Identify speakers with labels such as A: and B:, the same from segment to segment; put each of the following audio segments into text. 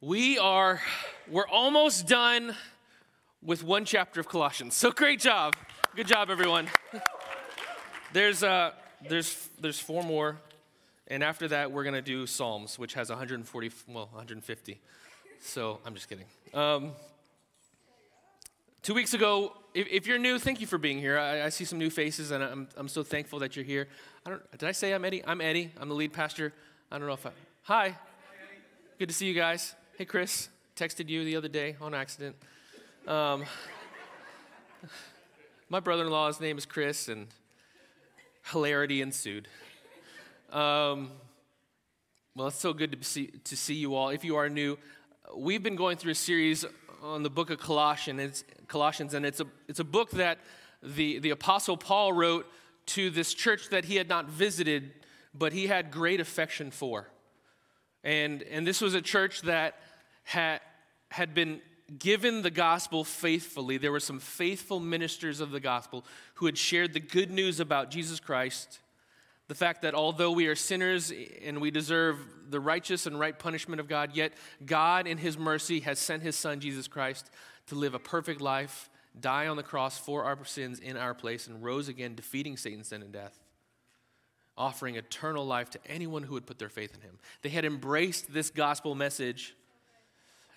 A: We are, we're almost done with one chapter of Colossians. So great job. Good job, everyone. There's, uh, there's, there's four more. And after that, we're going to do Psalms, which has 140, well, 150. So I'm just kidding. Um, two weeks ago, if, if, you're new, thank you for being here. I, I, see some new faces, and I'm, I'm so thankful that you're here. I don't, did I say I'm Eddie? I'm Eddie. I'm the lead pastor. I don't know if I. Hi. Good to see you guys. Hey, Chris, texted you the other day on accident. Um, my brother in law's name is Chris, and hilarity ensued. Um, well, it's so good to see, to see you all. If you are new, we've been going through a series on the book of Colossians, it's, Colossians and it's a, it's a book that the, the Apostle Paul wrote to this church that he had not visited, but he had great affection for. And, and this was a church that had, had been given the gospel faithfully. There were some faithful ministers of the gospel who had shared the good news about Jesus Christ. The fact that although we are sinners and we deserve the righteous and right punishment of God, yet God, in His mercy, has sent His Son, Jesus Christ, to live a perfect life, die on the cross for our sins in our place, and rose again, defeating Satan, sin, and death offering eternal life to anyone who would put their faith in him. They had embraced this gospel message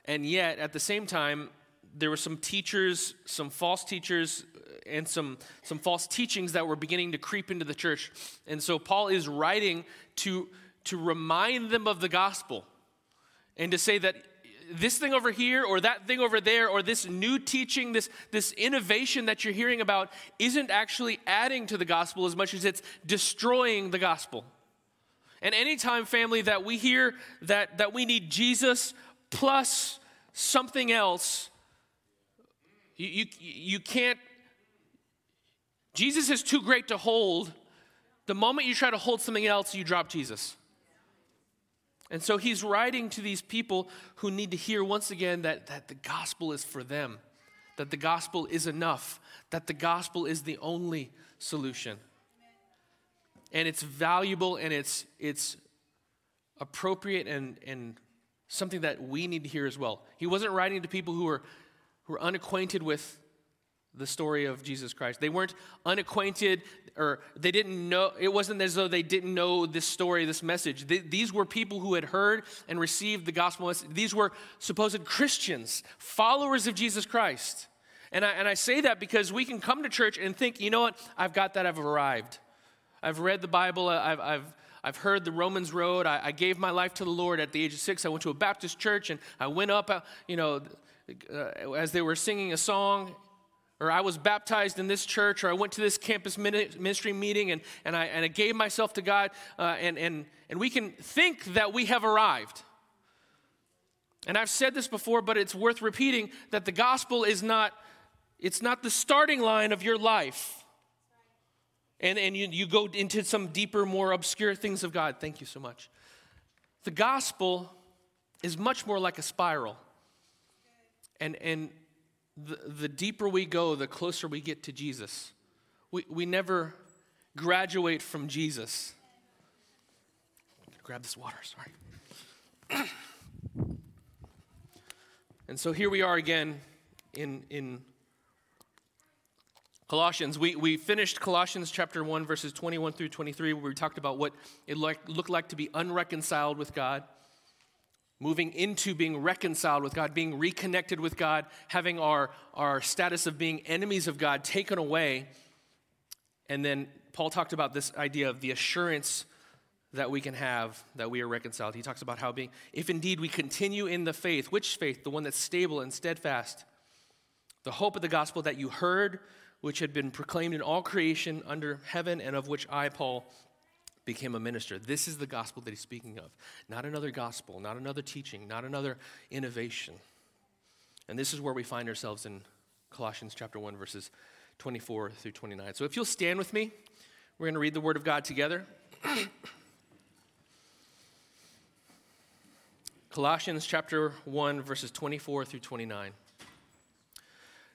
A: and yet, at the same time, there were some teachers, some false teachers, uh, and some, some false teachings that were beginning to creep into the church. And so Paul is writing to, to remind them of the gospel and to say that this thing over here or that thing over there or this new teaching, this, this innovation that you're hearing about isn't actually adding to the gospel as much as it's destroying the gospel. And anytime, family, that we hear that, that we need Jesus plus something else, you, you, you can't, Jesus is too great to hold. The moment you try to hold something else, you drop Jesus. And so he's writing to these people who need to hear once again that, that the gospel is for them, that the gospel is enough, that the gospel is the only solution. And it's valuable and it's, it's appropriate and, and something that we need to hear as well. He wasn't writing to people who were, who were unacquainted with the story of Jesus Christ. They weren't unacquainted or they didn't know, it wasn't as though they didn't know this story, this message. These were people who had heard and received the gospel message. These were supposed Christians, followers of Jesus Christ. And I, and I say that because we can come to church and think, you know what, I've got that, I've arrived. I've read the Bible, I've, I've, I've heard the Romans Road. I, I, gave my life to the Lord at the age of six. I went to a Baptist church and I went up, uh, you know, uh, as they were singing a song. Or I was baptized in this church, or I went to this campus ministry meeting and, and, I, and I gave myself to God. Uh, and, and, and we can think that we have arrived. And I've said this before, but it's worth repeating that the gospel is not, it's not the starting line of your life and, and you, you go into some deeper, more obscure things of God. Thank you so much. The gospel is much more like a spiral. And, and the, the deeper we go, the closer we get to Jesus. We, we never graduate from Jesus. Grab this water, sorry. and so here we are again in, in Colossians, we, we finished Colossians chapter 1, verses 21 through 23, where we talked about what it like, looked like to be unreconciled with God, moving into being reconciled with God, being reconnected with God, having our, our status of being enemies of God taken away. And then Paul talked about this idea of the assurance that we can have that we are reconciled. He talks about how being, if indeed we continue in the faith, which faith? The one that's stable and steadfast. The hope of the gospel that you heard which had been proclaimed in all creation under heaven, and of which I, Paul, became a minister. This is the gospel that he's speaking of. Not another gospel, not another teaching, not another innovation. And this is where we find ourselves in Colossians chapter 1, verses 24 through 29. So if you'll stand with me, we're going to read the word of God together. Colossians chapter 1, verses 24 through 29.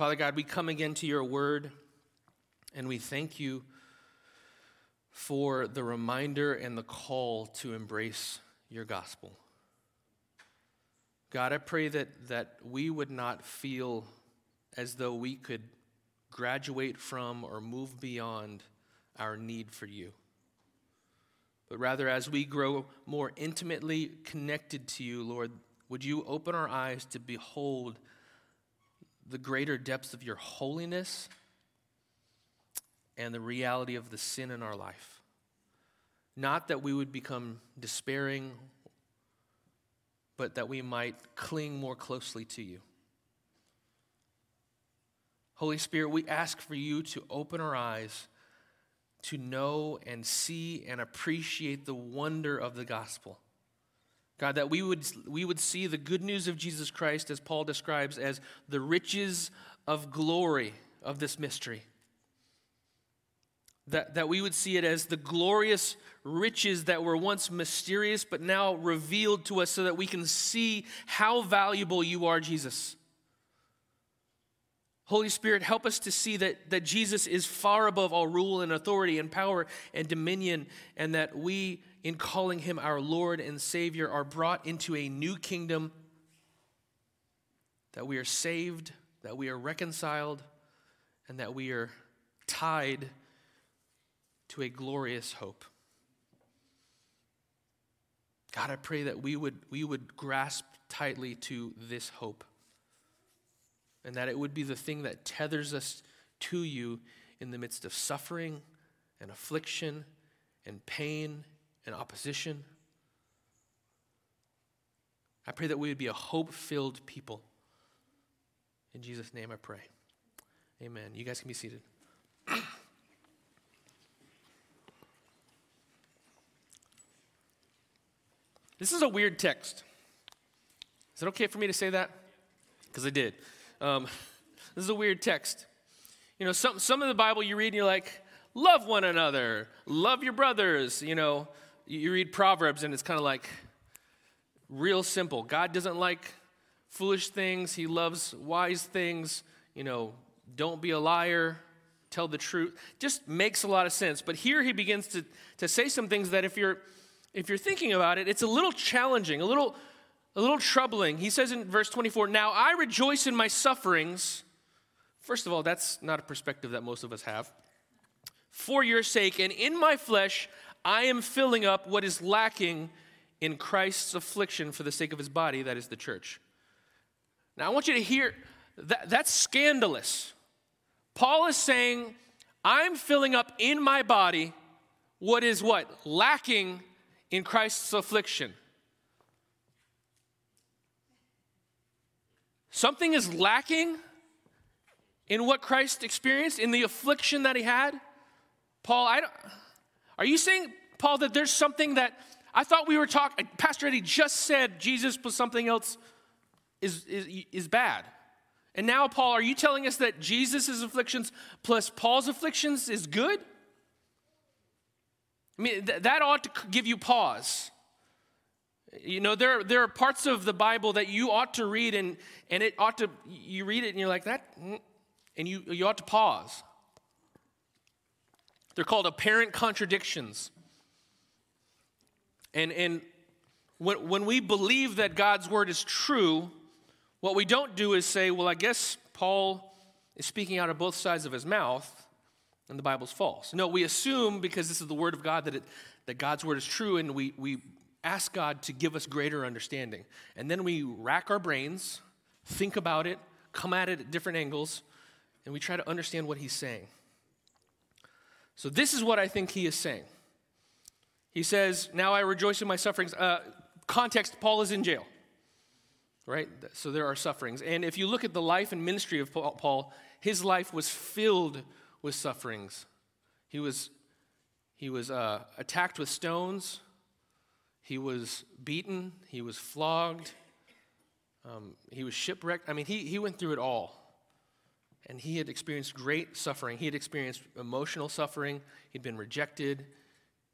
A: Father God, we come again to your word and we thank you for the reminder and the call to embrace your gospel. God, I pray that, that we would not feel as though we could graduate from or move beyond our need for you. But rather, as we grow more intimately connected to you, Lord, would you open our eyes to behold the greater depths of your holiness and the reality of the sin in our life? Not that we would become despairing but that we might cling more closely to you. Holy Spirit, we ask for you to open our eyes to know and see and appreciate the wonder of the gospel. God, that we would, we would see the good news of Jesus Christ, as Paul describes, as the riches of glory of this mystery. That, that we would see it as the glorious riches that were once mysterious but now revealed to us so that we can see how valuable you are, Jesus. Holy Spirit, help us to see that, that Jesus is far above all rule and authority and power and dominion, and that we, in calling him our Lord and Savior, are brought into a new kingdom, that we are saved, that we are reconciled, and that we are tied to a glorious hope. God, I pray that we would, we would grasp tightly to this hope and that it would be the thing that tethers us to you in the midst of suffering and affliction and pain and opposition. I pray that we would be a hope filled people. In Jesus' name I pray. Amen. You guys can be seated. This is a weird text. Is it okay for me to say that? Because I did. Um, this is a weird text. You know, some, some of the Bible you read and you're like, love one another, love your brothers. You know, you read Proverbs and it's kind of like real simple. God doesn't like foolish things, He loves wise things. You know, don't be a liar, tell the truth. Just makes a lot of sense. But here he begins to, to say some things that if you're if you're thinking about it, it's a little challenging, a little, a little troubling. He says in verse 24, Now I rejoice in my sufferings. First of all, that's not a perspective that most of us have. For your sake, and in my flesh, I am filling up what is lacking in Christ's affliction for the sake of his body, that is the church. Now, I want you to hear that, that's scandalous. Paul is saying, I'm filling up in my body what is what? Lacking in Christ's affliction. Something is lacking in what Christ experienced, in the affliction that he had. Paul, I don't, are you saying, Paul, that there's something that I thought we were talking, Pastor Eddie just said Jesus plus something else is, is, is bad. And now, Paul, are you telling us that Jesus' afflictions plus Paul's afflictions is good? I mean, th- that ought to give you pause. You know, there, there are parts of the Bible that you ought to read, and, and it ought to, you read it and you're like, that, mm, and you, you ought to pause. They're called apparent contradictions. And, and when, when we believe that God's word is true, what we don't do is say, well, I guess Paul is speaking out of both sides of his mouth and the Bible's false. No, we assume because this is the Word of God that, it, that God's Word is true, and we, we ask God to give us greater understanding. And then we rack our brains, think about it, come at it at different angles, and we try to understand what he's saying. So, this is what I think he is saying. He says, Now I rejoice in my sufferings. Uh, context Paul is in jail, right? So, there are sufferings. And if you look at the life and ministry of Paul, his life was filled with sufferings. He was, he was uh, attacked with stones, he was beaten, he was flogged, um, he was shipwrecked. I mean, he, he went through it all. And he had experienced great suffering. He had experienced emotional suffering. He'd been rejected.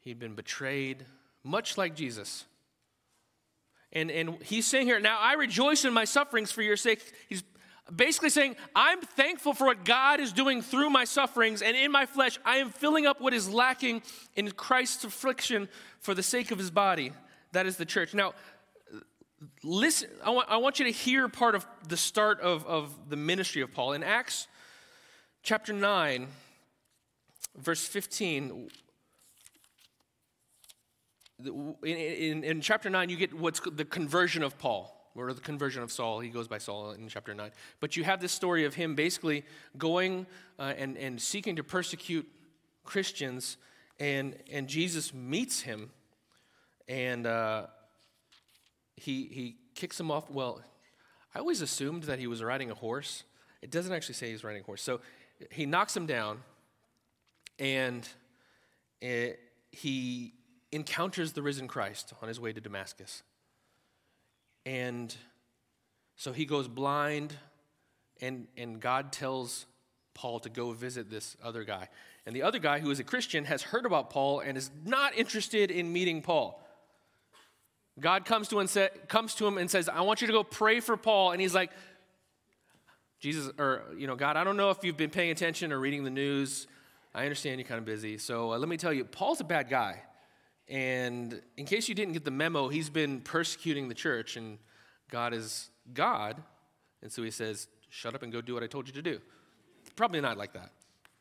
A: He'd been betrayed, much like Jesus. And, and he's saying here, Now I rejoice in my sufferings for your sake. He's basically saying, I'm thankful for what God is doing through my sufferings, and in my flesh, I am filling up what is lacking in Christ's affliction for the sake of his body. That is the church. Now, listen, I want, I want you to hear part of the start of, of the ministry of Paul. In Acts chapter 9, verse 15, in, in, in, chapter 9, you get what's the conversion of Paul, or the conversion of Saul. He goes by Saul in chapter 9. But you have this story of him basically going uh, and, and seeking to persecute Christians, and, and Jesus meets him, and uh, he, he kicks him off. Well, I always assumed that he was riding a horse. It doesn't actually say he's riding a horse. So he knocks him down, and it, he encounters the risen Christ on his way to Damascus. And so he goes blind, and, and God tells Paul to go visit this other guy. And the other guy, who is a Christian, has heard about Paul and is not interested in meeting Paul. God comes to, him comes to him and says, I want you to go pray for Paul. And he's like, Jesus, or, you know, God, I don't know if you've been paying attention or reading the news. I understand you're kind of busy. So uh, let me tell you, Paul's a bad guy. And in case you didn't get the memo, he's been persecuting the church, and God is God. And so he says, Shut up and go do what I told you to do. Probably not like that,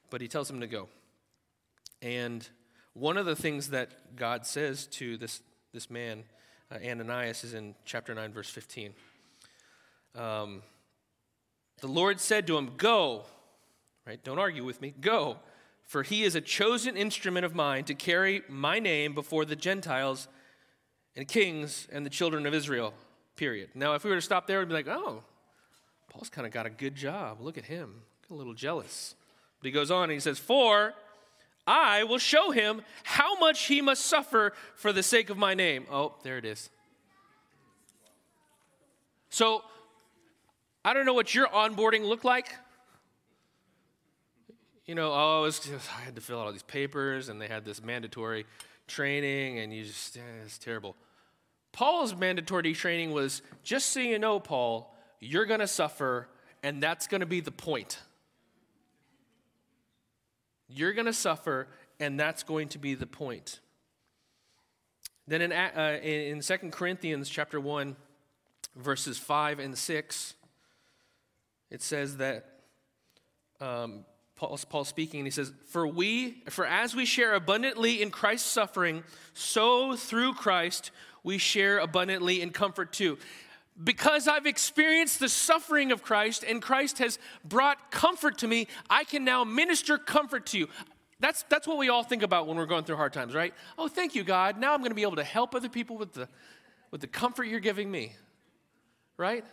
A: but he tells him to go. And one of the things that God says to this, this man uh, Ananias is in chapter 9, verse 15. Um, the Lord said to him, Go, right? Don't argue with me. Go, for he is a chosen instrument of mine to carry my name before the Gentiles and kings and the children of Israel. Period. Now, if we were to stop there, we'd be like, oh, Paul's kind of got a good job. Look at him. a little jealous. But he goes on and he says, For I will show him how much he must suffer for the sake of my name. Oh, there it is. So, I don't know what your onboarding looked like. You know, oh, was just, I had to fill out all these papers, and they had this mandatory training, and you just, it's terrible. Paul's mandatory training was just so you know, Paul, you're going to suffer, and that's going to be the point. You're going to suffer, and that's going to be the point. Then in, uh, in 2 Corinthians chapter 1, verses 5 and 6, it says that um, Paul's, Paul speaking, and he says, For we, for as we share abundantly in Christ's suffering, so through Christ we share abundantly in comfort too because I've experienced the suffering of Christ and Christ has brought comfort to me, I can now minister comfort to you. That's, that's what we all think about when we're going through hard times, right? Oh, thank you, God. Now I'm going to be able to help other people with the, with the comfort you're giving me, right?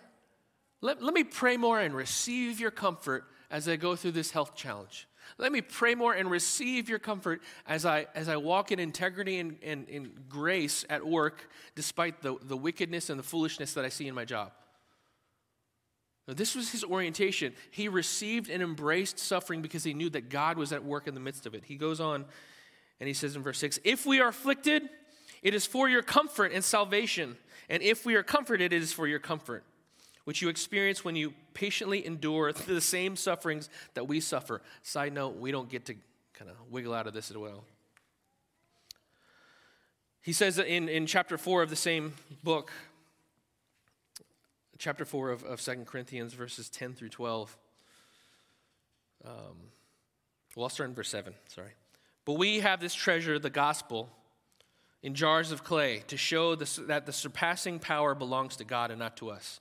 A: Let, let me pray more and receive your comfort as I go through this health challenge. Let me pray more and receive your comfort as I, as I walk in integrity and, and, and grace at work, despite the, the wickedness and the foolishness that I see in my job. Now, this was his orientation. He received and embraced suffering because he knew that God was at work in the midst of it. He goes on and he says in verse 6 If we are afflicted, it is for your comfort and salvation. And if we are comforted, it is for your comfort which you experience when you patiently endure the same sufferings that we suffer. Side note, we don't get to kind of wiggle out of this as well. He says in, in chapter 4 of the same book, chapter 4 of, of 2 Corinthians, verses 10 through 12. Um, well, I'll start in verse 7, sorry. But we have this treasure, the gospel, in jars of clay to show this, that the surpassing power belongs to God and not to us.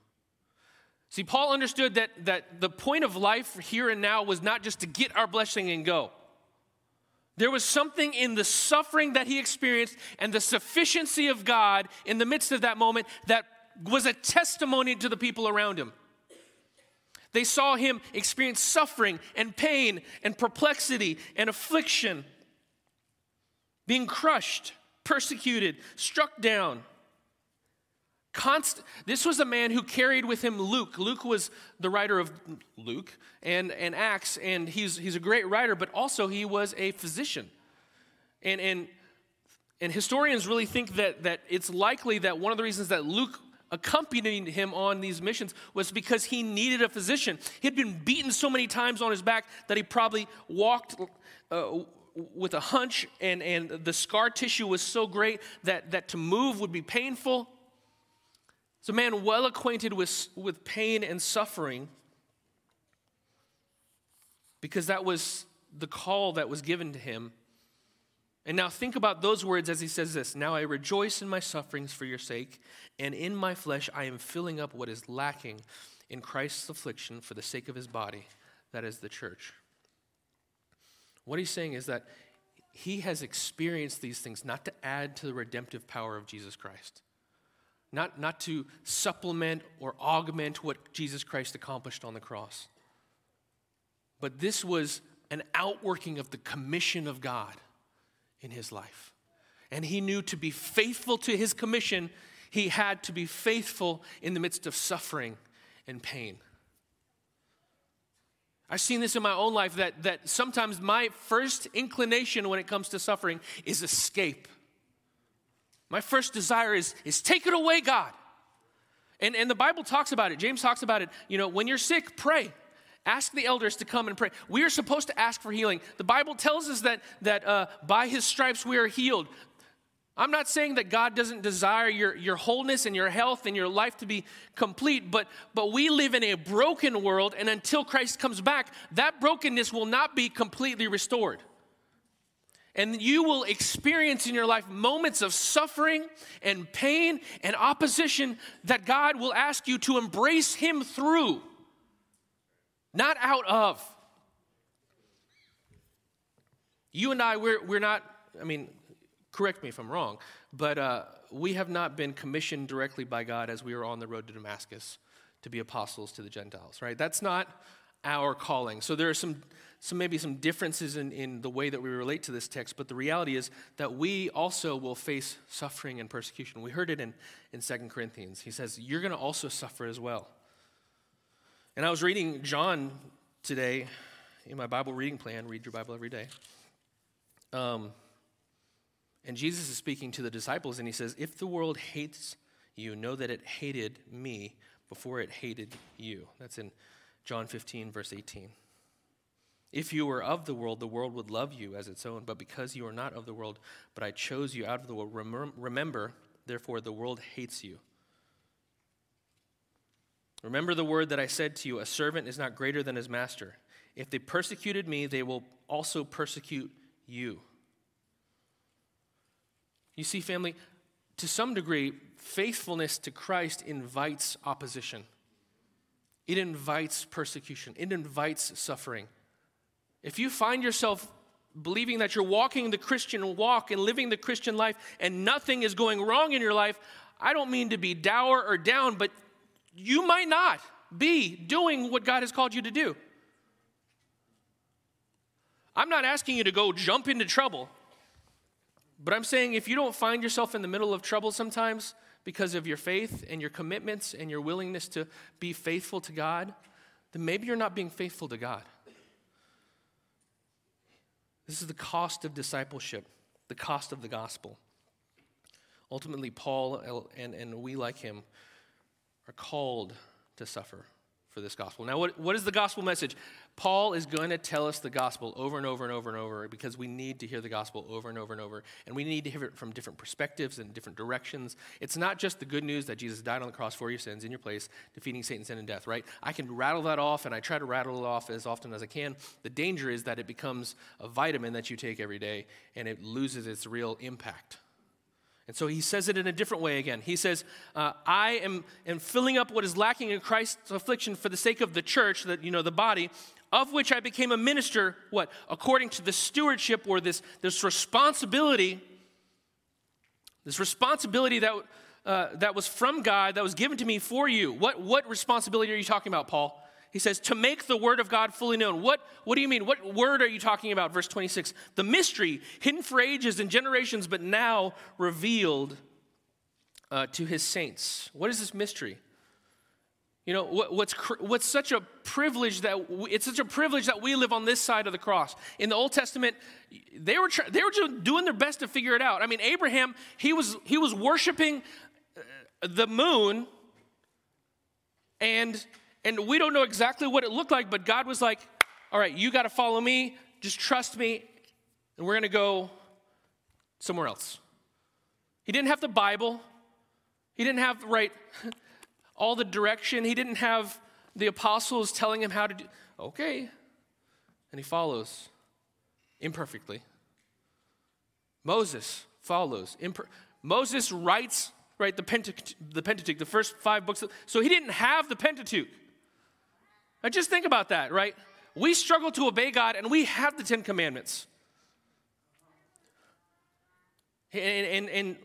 A: See, Paul understood that, that the point of life here and now was not just to get our blessing and go. There was something in the suffering that he experienced and the sufficiency of God in the midst of that moment that was a testimony to the people around him. They saw him experience suffering and pain and perplexity and affliction, being crushed, persecuted, struck down. Const- this was a man who carried with him Luke. Luke was the writer of Luke and, and Acts, and he's, he's a great writer, but also he was a physician. And, and, and historians really think that, that it's likely that one of the reasons that Luke accompanied him on these missions was because he needed a physician. He'd been beaten so many times on his back that he probably walked uh, with a hunch, and, and the scar tissue was so great that, that to move would be painful. It's a man well acquainted with, with pain and suffering because that was the call that was given to him. And now think about those words as he says this Now I rejoice in my sufferings for your sake, and in my flesh I am filling up what is lacking in Christ's affliction for the sake of his body, that is the church. What he's saying is that he has experienced these things not to add to the redemptive power of Jesus Christ not, not to supplement or augment what Jesus Christ accomplished on the cross. But this was an outworking of the commission of God in his life. And he knew to be faithful to his commission, he had to be faithful in the midst of suffering and pain. I've seen this in my own life that, that sometimes my first inclination when it comes to suffering is escape. My first desire is, is take it away, God. And, and the Bible talks about it. James talks about it. You know, when you're sick, pray. Ask the elders to come and pray. We are supposed to ask for healing. The Bible tells us that, that uh, by his stripes we are healed. I'm not saying that God doesn't desire your, your wholeness and your health and your life to be complete, but, but we live in a broken world, and until Christ comes back, that brokenness will not be completely restored. And you will experience in your life moments of suffering and pain and opposition that God will ask you to embrace Him through, not out of. You and I, we're, we're not, I mean, correct me if I'm wrong, but uh, we have not been commissioned directly by God as we were on the road to Damascus to be apostles to the Gentiles, right? That's not our calling. So there are some, some maybe some differences in, in the way that we relate to this text, but the reality is that we also will face suffering and persecution. We heard it in, in 2 Corinthians. He says, You're going to also suffer as well. And I was reading John today in my Bible reading plan, read your Bible every day. Um, and Jesus is speaking to the disciples, and he says, If the world hates you, know that it hated me before it hated you. That's in John 15, verse 18. If you were of the world, the world would love you as its own. But because you are not of the world, but I chose you out of the world, remember, therefore, the world hates you. Remember the word that I said to you a servant is not greater than his master. If they persecuted me, they will also persecute you. You see, family, to some degree, faithfulness to Christ invites opposition. It invites persecution, it invites suffering. If you find yourself believing that you're walking the Christian walk and living the Christian life and nothing is going wrong in your life, I don't mean to be dour or down, but you might not be doing what God has called you to do. I'm not asking you to go jump into trouble, but I'm saying if you don't find yourself in the middle of trouble sometimes, because of your faith and your commitments and your willingness to be faithful to God, then maybe you're not being faithful to God. This is the cost of discipleship, the cost of the gospel. Ultimately, Paul and, and we, like him, are called to suffer for this gospel. Now, what, what is the gospel message? Paul is going to tell us the gospel over and over and over and over because we need to hear the gospel over and over and over. And we need to hear it from different perspectives and different directions. It's not just the good news that Jesus died on the cross for your sins in your place, defeating Satan, sin, and death, right? I can rattle that off, and I try to rattle it off as often as I can. The danger is that it becomes a vitamin that you take every day and it loses its real impact. And so he says it in a different way again. He says, uh, I am, am filling up what is lacking in Christ's affliction for the sake of the church, that, you know, the body, of which I became a minister, what? According to the stewardship or this, this responsibility, this responsibility that, uh, that was from God, that was given to me for you. What, what responsibility are you talking about, Paul? He says, to make the word of God fully known. What, what do you mean? What word are you talking about? Verse 26. The mystery, hidden for ages and generations, but now revealed uh, to his saints. What is this mystery? You know, what, what's, what's such a privilege that it's such a privilege that we live on this side of the cross. In the Old Testament, they were, they were just doing their best to figure it out. I mean, Abraham, he was, he was worshiping uh, the moon and and we don't know exactly what it looked like, but God was like, all right, you got to follow me, just trust me, and we're going to go somewhere else. He didn't have the Bible, he didn't have, the right, all the direction, he didn't have the apostles telling him how to do. Okay. And he follows imperfectly. Moses follows. Imper- Moses writes, right, the, Pentateuch, the Pentateuch, the first five books. So he didn't have the Pentateuch. Now just think about that, right? We struggle to obey God and we have the Ten Commandments. And, and, and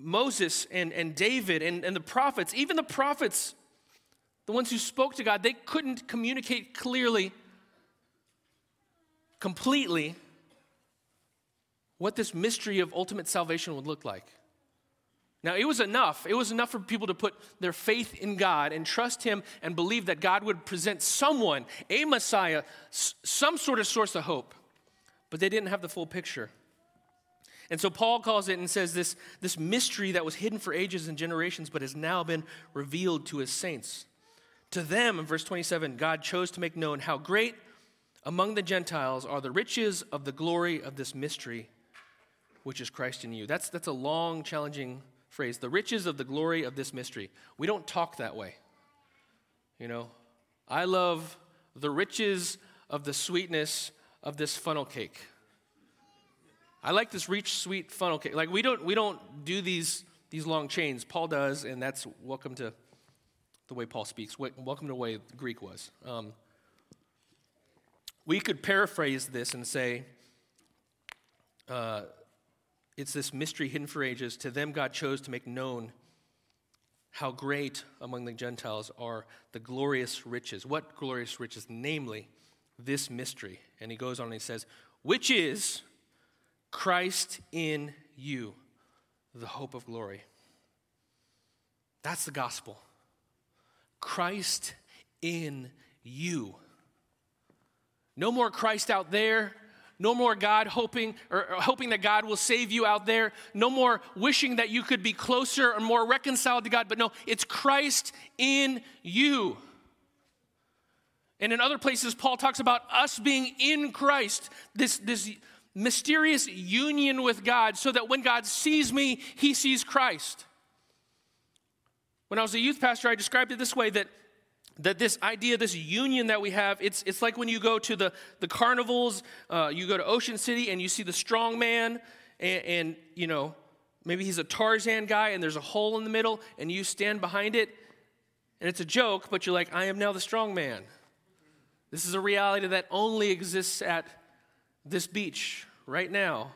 A: Moses and, and David and, and the prophets, even the prophets, the ones who spoke to God, they couldn't communicate clearly, completely, what this mystery of ultimate salvation would look like. Now, it was enough. It was enough for people to put their faith in God and trust Him and believe that God would present someone, a Messiah, some sort of source of hope. But they didn't have the full picture. And so Paul calls it and says this, this mystery that was hidden for ages and generations, but has now been revealed to his saints. To them, in verse 27, God chose to make known how great among the Gentiles are the riches of the glory of this mystery, which is Christ in you. That's, that's a long, challenging phrase, the riches of the glory of this mystery. We don't talk that way. You know, I love the riches of the sweetness of this funnel cake. I like this rich, sweet funnel cake. Like we don't we don't do these these long chains. Paul does, and that's welcome to the way Paul speaks. Welcome to the way Greek was. Um, we could paraphrase this and say, uh, it's this mystery hidden for ages. To them, God chose to make known how great among the Gentiles are the glorious riches. What glorious riches? Namely, this mystery. And he goes on and he says, which is Christ in you, the hope of glory. That's the gospel. Christ in you. No more Christ out there. No more God hoping or hoping that God will save you out there. No more wishing that you could be closer or more reconciled to God. But no, it's Christ in you. And in other places, Paul talks about us being in Christ, this, this mysterious union with God, so that when God sees me, he sees Christ. When I was a youth pastor, I described it this way that that this idea, this union that we have, it's, it's like when you go to the, the carnivals, uh, you go to Ocean City and you see the strong man, and, and, you know, maybe he's a Tarzan guy and there's a hole in the middle, and you stand behind it, and it's a joke, but you're like, I am now the strong man. This is a reality that only exists at this beach right now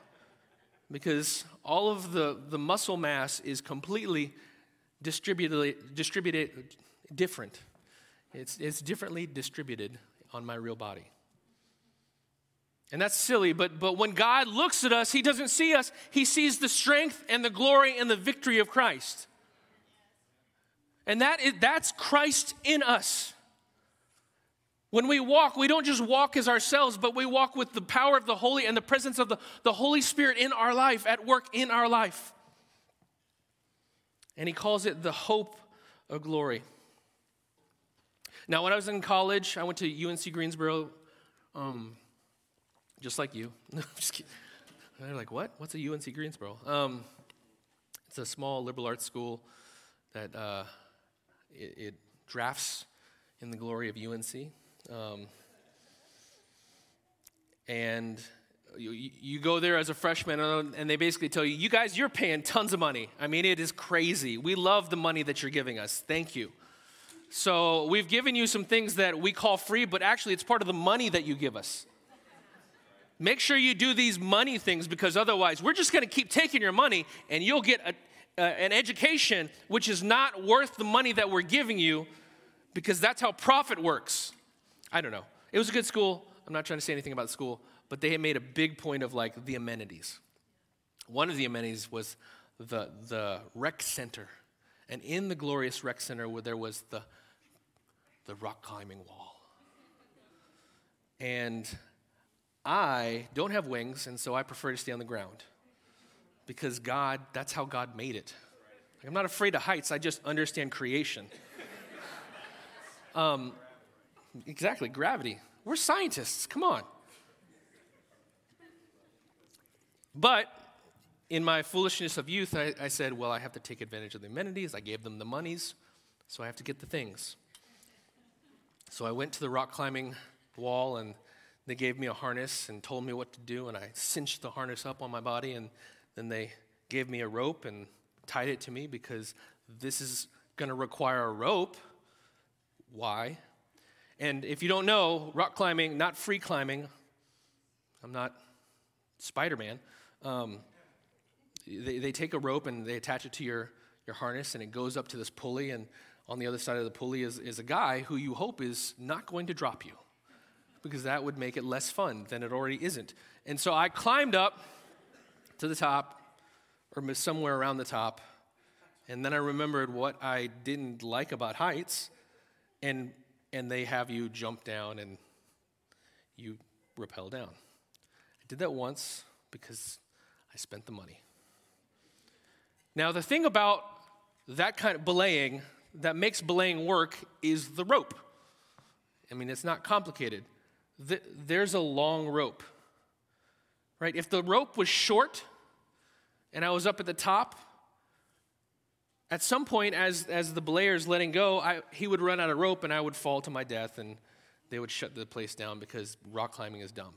A: because all of the, the muscle mass is completely distributed, distributed different. It's, it's differently distributed on my real body. And that's silly, but, but when God looks at us, He doesn't see us, He sees the strength and the glory and the victory of Christ. And that is, that's Christ in us. When we walk, we don't just walk as ourselves, but we walk with the power of the Holy and the presence of the, the Holy Spirit in our life, at work in our life. And He calls it the hope of glory. Now, when I was in college, I went to UNC Greensboro, um, just like you. just kidding. They're like, what? What's a UNC Greensboro? Um, it's a small liberal arts school that uh, it, it, drafts in the glory of UNC. Um, and you, you go there as a freshman, and they basically tell you, you guys, you're paying tons of money. I mean, it is crazy. We love the money that you're giving us. Thank you. So we've given you some things that we call free, but actually, it's part of the money that you give us. Make sure you do these money things because otherwise, we're just going to keep taking your money and you'll get a, uh, an education which is not worth the money that we're giving you because that's how profit works. I don't know. It was a good school. I'm not trying to say anything about school, but they made a big point of like the amenities. One of the amenities was the, the rec center. And in the glorious rec center, where there was the, the rock climbing wall. And I don't have wings, and so I prefer to stay on the ground because God, that's how God made it. I'm not afraid of heights, I just understand creation. um, exactly, gravity. We're scientists, come on. But in my foolishness of youth, I, I, said, well, I have to take advantage of the amenities. I gave them the monies, so I have to get the things. So I went to the rock climbing wall, and they gave me a harness and told me what to do, and I cinched the harness up on my body, and then they gave me a rope and tied it to me because this is going to require a rope. Why? And if you don't know, rock climbing, not free climbing, I'm not Spider Man. Um, they, they take a rope and they attach it to your, your harness, and it goes up to this pulley. And on the other side of the pulley is, is a guy who you hope is not going to drop you because that would make it less fun than it already isn't. And so I climbed up to the top, or somewhere around the top, and then I remembered what I didn't like about heights, and, and they have you jump down and you rappel down. I did that once because I spent the money. Now, the thing about that kind of belaying that makes belaying work is the rope. I mean, it's not complicated. There's a long rope, right? If the rope was short and I was up at the top, at some point, as, as the belayer's letting go, I, he would run out of rope and I would fall to my death and they would shut the place down because rock climbing is dumb.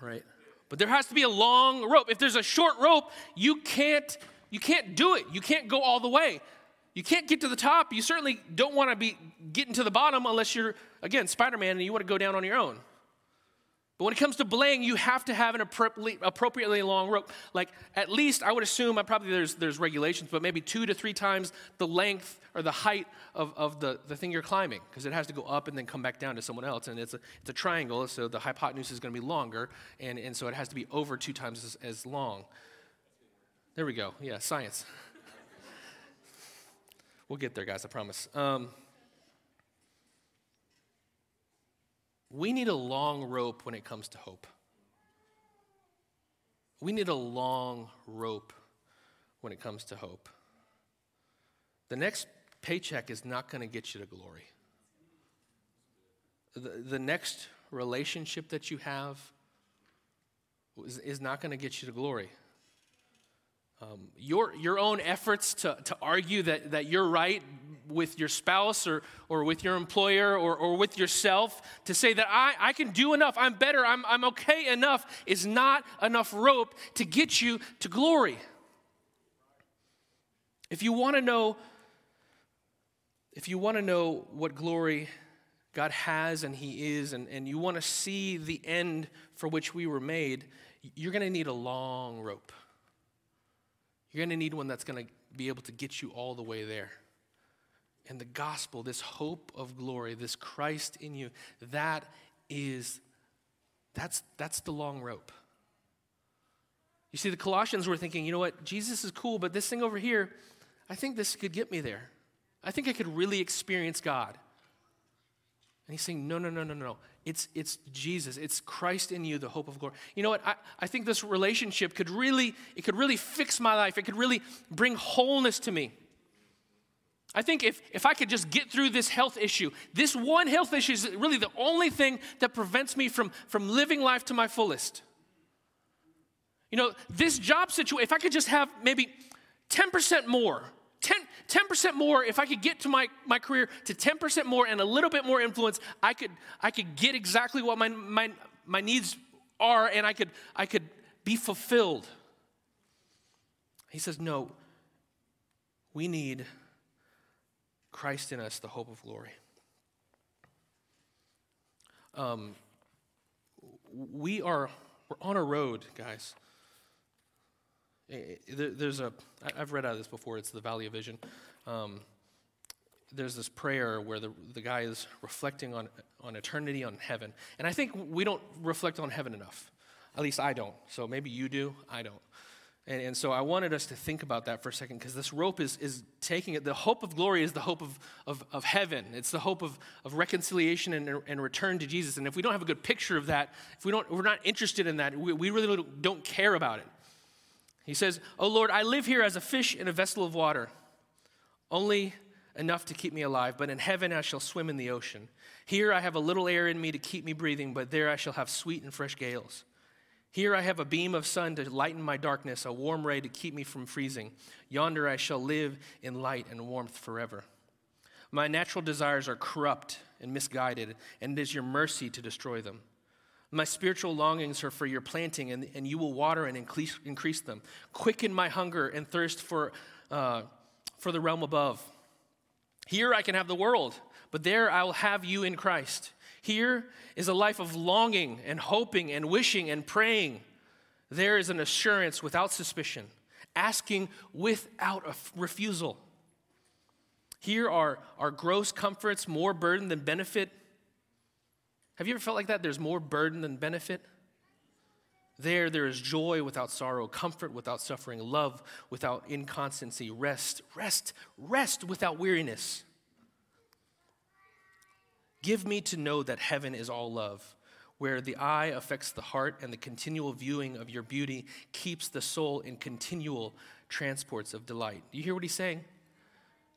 A: Right? But there has to be a long rope. If there's a short rope, you can't you can't do it. You can't go all the way. You can't get to the top. You certainly don't want to be getting to the bottom unless you're again Spider-Man and you want to go down on your own. But when it comes to belaying, you have to have an appropriately, long rope. Like at least, I would assume, I probably there's, there's regulations, but maybe two to three times the length or the height of, of the, the thing you're climbing, because it has to go up and then come back down to someone else. And it's a, it's a triangle, so the hypotenuse is going to be longer, and, and so it has to be over two times as, as long. There we go. Yeah, science. we'll get there, guys, I promise. Um, We need a long rope when it comes to hope. We need a long rope when it comes to hope. The next paycheck is not going to get you to glory. The, the next relationship that you have is, is not going to get you to glory. Um, your, your own efforts to, to argue that, that you're right with your spouse or, or with your employer or, or with yourself to say that I, I can do enough, I'm better, I'm, I'm okay enough is not enough rope to get you to glory. If you want to know, if you want to know what glory God has and He is, and, and you want to see the end for which we were made, you're going to need a long rope. You're going to need one that's going to be able to get you all the way there. And the gospel, this hope of glory, this Christ in you, that is, that's, that's the long rope. You see, the Colossians were thinking, you know what, Jesus is cool, but this thing over here, I think this could get me there. I think I could really experience God. And he's saying, no, no, no, no, no. No. It's, it's Jesus. It's Christ in you, the hope of glory. You know what? I, I think this relationship could really, it could really fix my life. It could really bring wholeness to me. I think if, if I could just get through this health issue, this one health issue is really the only thing that prevents me from, from living life to my fullest. You know, this job situation, if I could just have maybe 10% more, 10, 10% more, if I could get to my, my career to 10% more and a little bit more influence, I could, I could get exactly what my, my, my needs are and I could, I could be fulfilled. He says, No, we need Christ in us, the hope of glory. Um, we are we're on a road, guys. There's a I've read out of this before. It's the Valley of Vision. Um, there's this prayer where the, the guy is reflecting on, on eternity on heaven. And I think we don't reflect on heaven enough. At least I don't. So maybe you do, I don't. And, and so I wanted us to think about that for a second because this rope is, is taking it. The hope of glory is the hope of, of, of heaven, it's the hope of, of reconciliation and, and return to Jesus. And if we don't have a good picture of that, if we don't, we're not interested in that, we, we really don't care about it. He says, Oh Lord, I live here as a fish in a vessel of water, only enough to keep me alive, but in heaven I shall swim in the ocean. Here I have a little air in me to keep me breathing, but there I shall have sweet and fresh gales. Here I have a beam of sun to lighten my darkness, a warm ray to keep me from freezing. Yonder I shall live in light and warmth forever. My natural desires are corrupt and misguided, and it is your mercy to destroy them. My spiritual longings are for your planting, and, and you will water and increase, increase them. Quicken my hunger and thirst for, uh, for the realm above. Here I can have the world, but there I will have you in Christ. Here is a life of longing and hoping and wishing and praying. There is an assurance without suspicion, asking without a refusal. Here are, are gross comforts more burden than benefit. Have you ever felt like that? There's more burden than benefit? There, there is joy without sorrow, comfort without suffering, love without inconstancy, rest, rest, rest without weariness. Give me to know that heaven is all love, where the eye affects the heart and the continual viewing of your beauty keeps the soul in continual transports of delight. Do you hear what he's saying?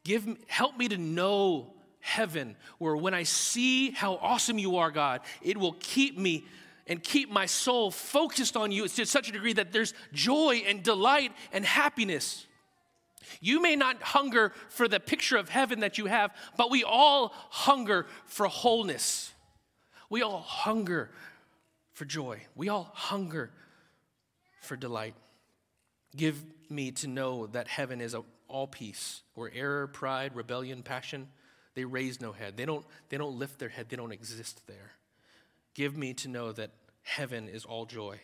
A: Give me, help me to know heaven, where when I see how awesome you are, God, it will keep me and keep my soul focused on you to such a degree that there's joy and delight and happiness. You may not hunger for the picture of heaven that you have, but we all hunger for wholeness. We all hunger for joy. We all hunger for delight. Give me to know that heaven is all peace, where error, pride, rebellion, passion, they raise no head. They don't, they don't lift their head, they don't exist there. Give me to know that heaven is all joy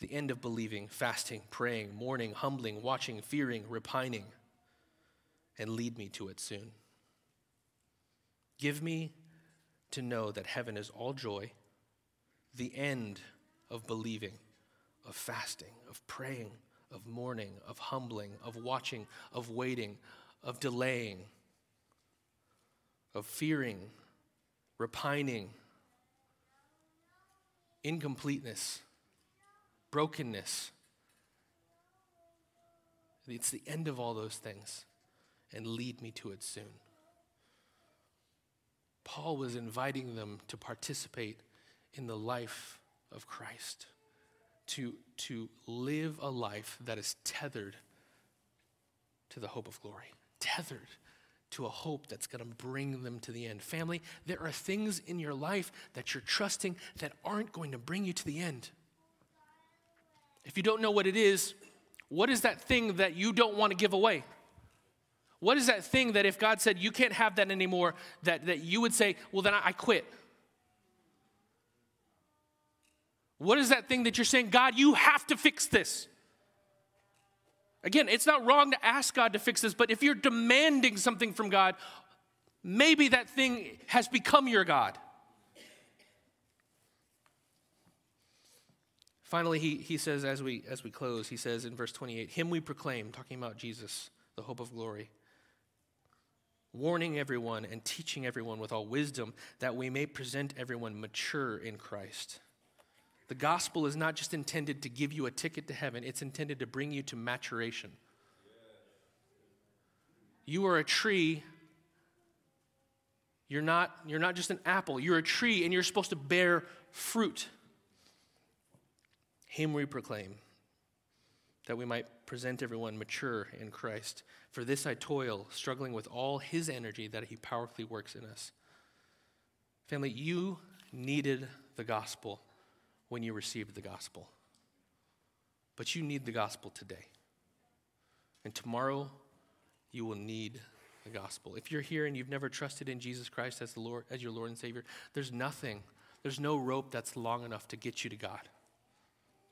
A: the end of believing, fasting, praying, mourning, humbling, watching, fearing, repining, and lead me to it soon. Give me to know that heaven is all joy, the end of believing, of fasting, of praying, of mourning, of humbling, of watching, of waiting, of delaying, of fearing, repining, incompleteness brokenness. It's the end of all those things, and lead me to it soon. Paul was inviting them to participate in the life of Christ, to, to live a life that is tethered to the hope of glory, tethered to a hope that's going to bring them to the end. Family, there are things in your life that you're trusting that aren't going to bring you to the end. If you don't know what it is, what is that thing that you don't want to give away? What is that thing that if God said you can't have that anymore, that, that you would say, well, then I, I quit? What is that thing that you're saying, God, you have to fix this? Again, it's not wrong to ask God to fix this, but if you're demanding something from God, maybe that thing has become your God. Finally, he, he says, as we, as we close, he says in verse 28, Him we proclaim, talking about Jesus, the hope of glory, warning everyone and teaching everyone with all wisdom that we may present everyone mature in Christ. The gospel is not just intended to give you a ticket to heaven, it's intended to bring you to maturation. You are a tree. You're not, you're not just an apple. You're a tree and you're supposed to bear fruit. Him we proclaim, that we might present everyone mature in Christ. For this I toil, struggling with all his energy that he powerfully works in us. Family, you needed the gospel when you received the gospel. But you need the gospel today. And tomorrow, you will need the gospel. If you're here and you've never trusted in Jesus Christ as the Lord as your Lord and Savior, there's nothing, there's no rope that's long enough to get you to God.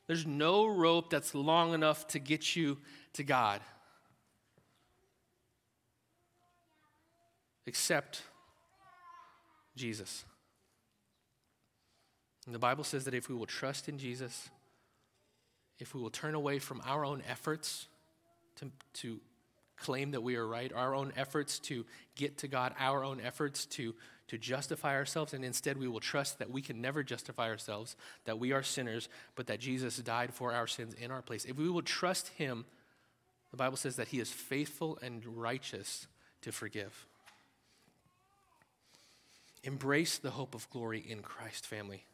A: There's no rope that's long enough to get you to God. Except Jesus. And the Bible says that if we will trust in Jesus, if we will turn away from our own efforts to, to claim that we are right, our own efforts to get to God, our own efforts to, to justify ourselves, and instead we will trust that we can never justify ourselves, that we are sinners, but that Jesus died for our sins in our place. If we will trust Him, the Bible says that He is faithful and righteous to forgive. Embrace the hope of glory in Christ, family,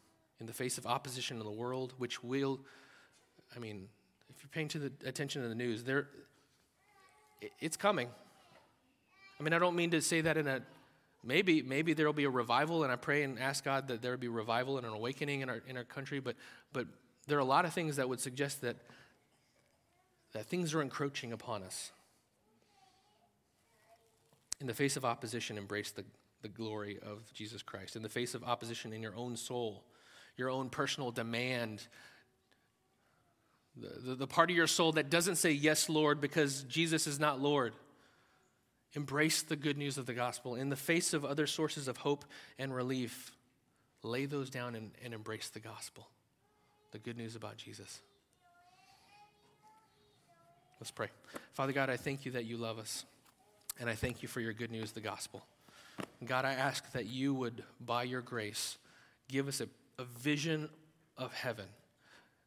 A: in the face of opposition in the world, which will, I mean, if you're paying to the attention to the news, there, it's coming. I mean, I don't mean to say that in a maybe maybe there will be a revival, and I pray and ask God that there will be revival and an awakening in our in our country. But but there are a lot of things that would suggest that that things are encroaching upon us. In the face of opposition, embrace the, the glory of Jesus Christ. In the face of opposition in your own soul, your own personal demand the, the, the part of your soul that doesn't say, Yes, Lord, because Jesus is not Lord. Embrace the good news of the gospel. In the face of other sources of hope and relief, lay those down and, and embrace the gospel, the good news about Jesus. Let's pray. Father God, I thank you that you love us, and I thank you for your good news, the gospel. God, I ask that you would, by your grace, give us a, a vision of heaven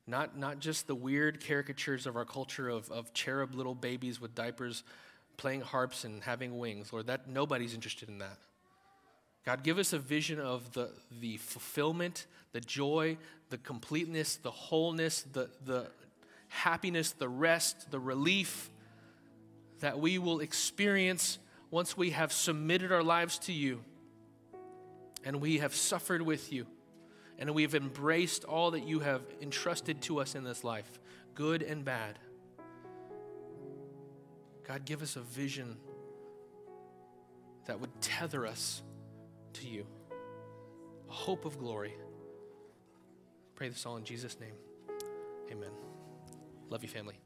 A: not, not just the weird caricatures of our culture of, of cherub little babies with diapers playing harps and having wings. Lord, that nobody's interested in that. God, give us a vision of the, the fulfillment, the joy, the completeness, the wholeness, the, the happiness, the rest, the relief that we will experience once we have submitted our lives to you and we have suffered with you and we have embraced all that you have entrusted to us in this life, good and bad. God, give us a vision that would tether us to you, a hope of glory. Pray this all in Jesus' name. Amen. Love you, family.